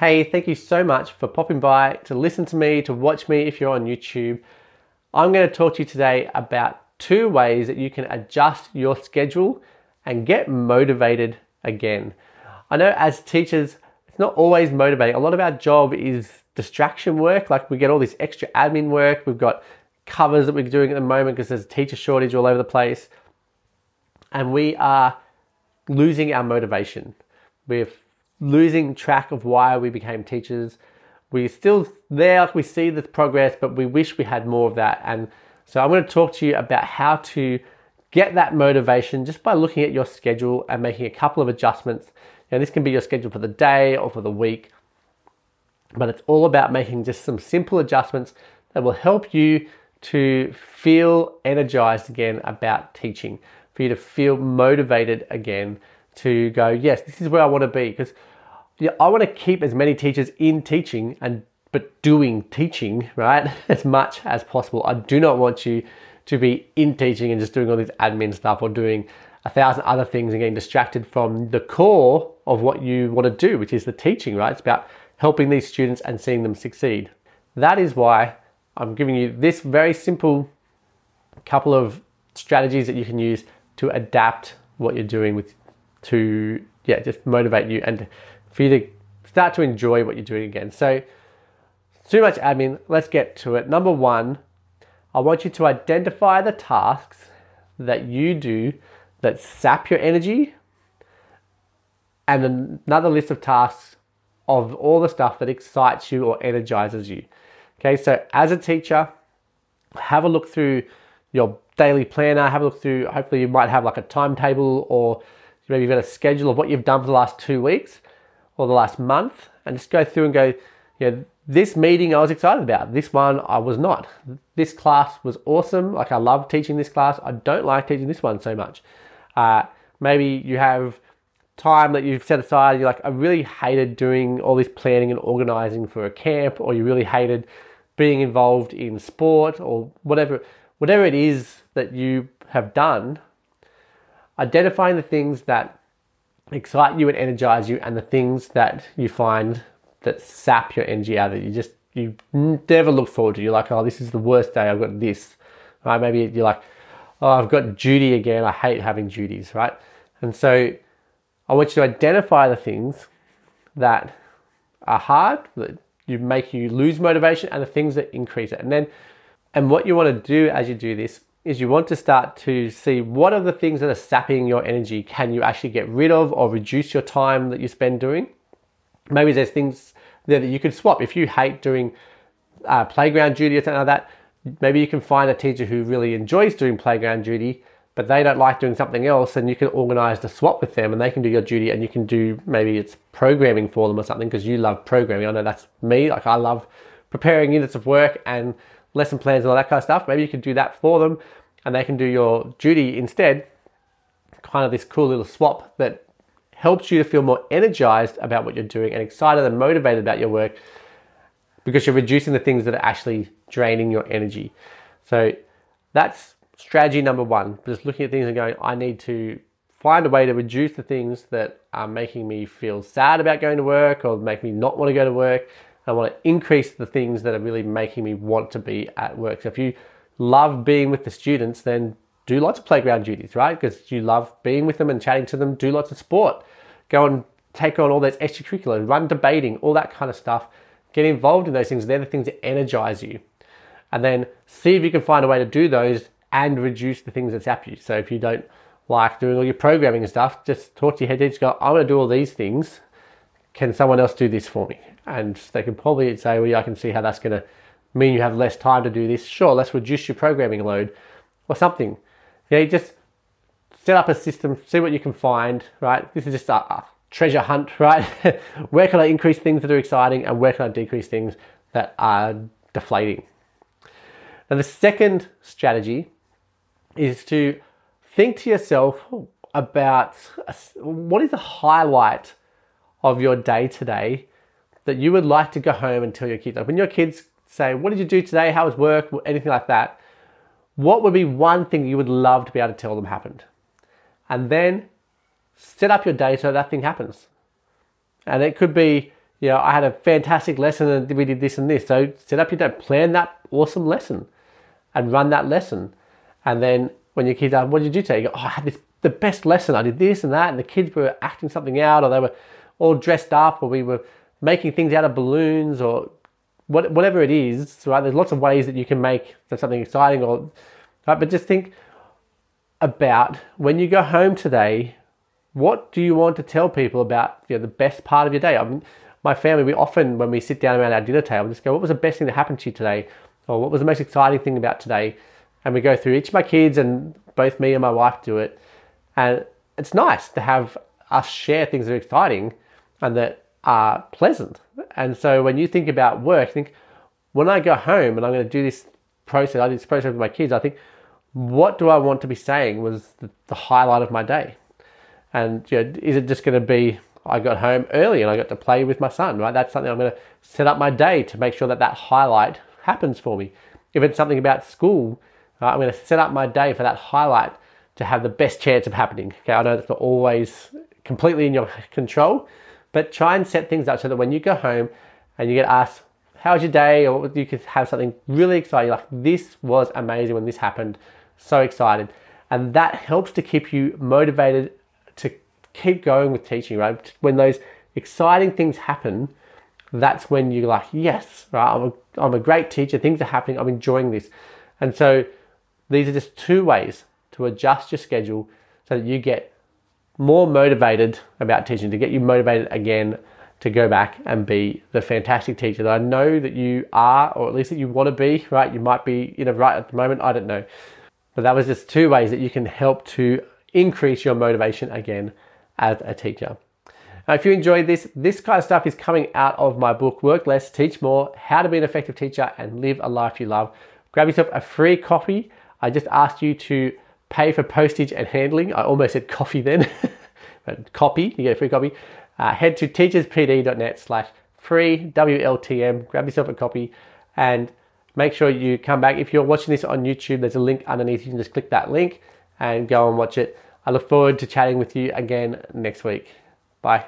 Hey, thank you so much for popping by to listen to me, to watch me if you're on YouTube. I'm going to talk to you today about two ways that you can adjust your schedule and get motivated again. I know as teachers, it's not always motivating. A lot of our job is distraction work, like we get all this extra admin work, we've got covers that we're doing at the moment because there's a teacher shortage all over the place, and we are losing our motivation. We're losing track of why we became teachers. We're still there, we see the progress, but we wish we had more of that. And so I'm going to talk to you about how to get that motivation just by looking at your schedule and making a couple of adjustments. Now, this can be your schedule for the day or for the week, but it's all about making just some simple adjustments that will help you to feel energized again about teaching, for you to feel motivated again to go, yes, this is where I want to be. Because I want to keep as many teachers in teaching and but doing teaching, right, as much as possible. I do not want you to be in teaching and just doing all this admin stuff or doing a thousand other things and getting distracted from the core of what you want to do, which is the teaching, right? It's about helping these students and seeing them succeed. That is why I'm giving you this very simple couple of strategies that you can use to adapt what you're doing with to yeah, just motivate you and for you to start to enjoy what you're doing again. So, too much admin, let's get to it. Number one, I want you to identify the tasks that you do that sap your energy and another list of tasks of all the stuff that excites you or energizes you. Okay, so as a teacher, have a look through your daily planner, have a look through, hopefully, you might have like a timetable or maybe you've got a schedule of what you've done for the last two weeks or the last month and just go through and go, you know, this meeting I was excited about. This one I was not. This class was awesome. Like I love teaching this class. I don't like teaching this one so much. Uh, maybe you have time that you've set aside. You're like, I really hated doing all this planning and organizing for a camp, or you really hated being involved in sport, or whatever, whatever it is that you have done. Identifying the things that excite you and energize you and the things that you find that sap your energy out that you. Just you never look forward to you're like oh this is the worst day. I've got this. Right? Maybe you're like oh i've got duty again. I hate having duties. Right? And so i want you to identify the things that are hard that you make you lose motivation and the things that increase it. And then and what you want to do as you do this is you want to start to see what are the things that are sapping your energy. Can you actually get rid of or reduce your time that you spend doing? Maybe there's things there that you could swap. If you hate doing uh, playground duty or something like that maybe you can find a teacher who really enjoys doing playground duty but they don't like doing something else and you can organize the swap with them and they can do your duty and you can do maybe it's programming for them or something because you love programming. I know that's me like i love preparing units of work and lesson plans and all that kind of stuff. Maybe you could do that for them and they can do your duty instead. Kind of this cool little swap that helps you to feel more energized about what you're doing and excited and motivated about your work because you're reducing the things that are actually draining your energy. So that's strategy number one. Just looking at things and going, I need to find a way to reduce the things that are making me feel sad about going to work or make me not want to go to work I want to increase the things that are really making me want to be at work. So if you love being with the students, then do lots of playground duties, right? Because you love being with them and chatting to them. Do lots of sport. Go and take on all those extracurricular, run debating, all that kind of stuff. Get involved in those things. They're the things that energize you. And then see if you can find a way to do those and reduce the things that zap you. So if you don't like doing all your programming and stuff, just talk to your head teacher, go, I'm going to do all these things. Can someone else do this for me? and they can probably say, well, yeah, I can see how that's going to mean you have less time to do this. Sure, let's reduce your programming load or something. Yeah, just set up a system, see what you can find, right? This is just a, a treasure hunt, right? where can I increase things that are exciting and where can I decrease things that are deflating? And the second strategy is to think to yourself about what is the highlight of your day today that you would like to go home and tell your kids? Like when your kids say, What did you do today? How was work? Anything like that. What would be one thing you would love to be able to tell them happened? And then set up your day so that thing happens. And it could be, you know, I had a fantastic lesson and we did this and this. So set up your day, plan that awesome lesson and run that lesson. And then when your kids are, what did you do today? You go, oh, I had this, the best lesson. I did this and that. And the kids were acting something out or they were all dressed up or we were making things out of balloons or what, whatever it is, right? There's lots of ways that you can make something exciting or, right? But just think about when you go home today, what do you want to tell people about you know, the best part of your day? I mean, my family, we often, when we sit down around our dinner table, just go, what was the best thing that happened to you today? Or what was the most exciting thing about today? And we go through each of my kids and both me and my wife do it. And it's nice to have us share things that are exciting and that are pleasant. And so when you think about work, think, when I go home and I'm going to do this process, I do this process with my kids, I think, what do I want to be saying was the, the highlight of my day? And you know, is it just going to be I got home early and I got to play with my son, right? That's something I'm going to set up my day to make sure that that highlight happens for me. If it's something about school, uh, I'm going to set up my day for that highlight to have the best chance of happening. Okay, I know that's not always completely in your control, but try and set things up so that when you go home and you get asked, "How's your day?" or you could have something really exciting like, "This was amazing when this happened." So excited, and that helps to keep you motivated to keep going with teaching, right? When those exciting things happen, that's when you're like, yes, right, I'm a, I'm a great teacher, things are happening, I'm enjoying this. And so these are just two ways to adjust your schedule so that you get more motivated about teaching, to get you motivated again to go back and be the fantastic teacher that I know that you are, or at least that you want to be, right? You might be, you know, right at the moment, I don't know. But that was just two ways that you can help to increase your motivation again as a teacher. Now, if you enjoyed this, this kind of stuff is coming out of my book, Work Less, Teach More How to Be an Effective Teacher and Live a Life You Love. Grab yourself a free copy. I just asked you to pay for postage and handling. I almost said coffee then, but copy, you get a free copy. Uh, head to teacherspd.net slash free WLTM. Grab yourself a copy and make sure you come back. If you're watching this on YouTube, there's a link underneath. You can just click that link and go and watch it. I look forward to chatting with you again next week. Bye.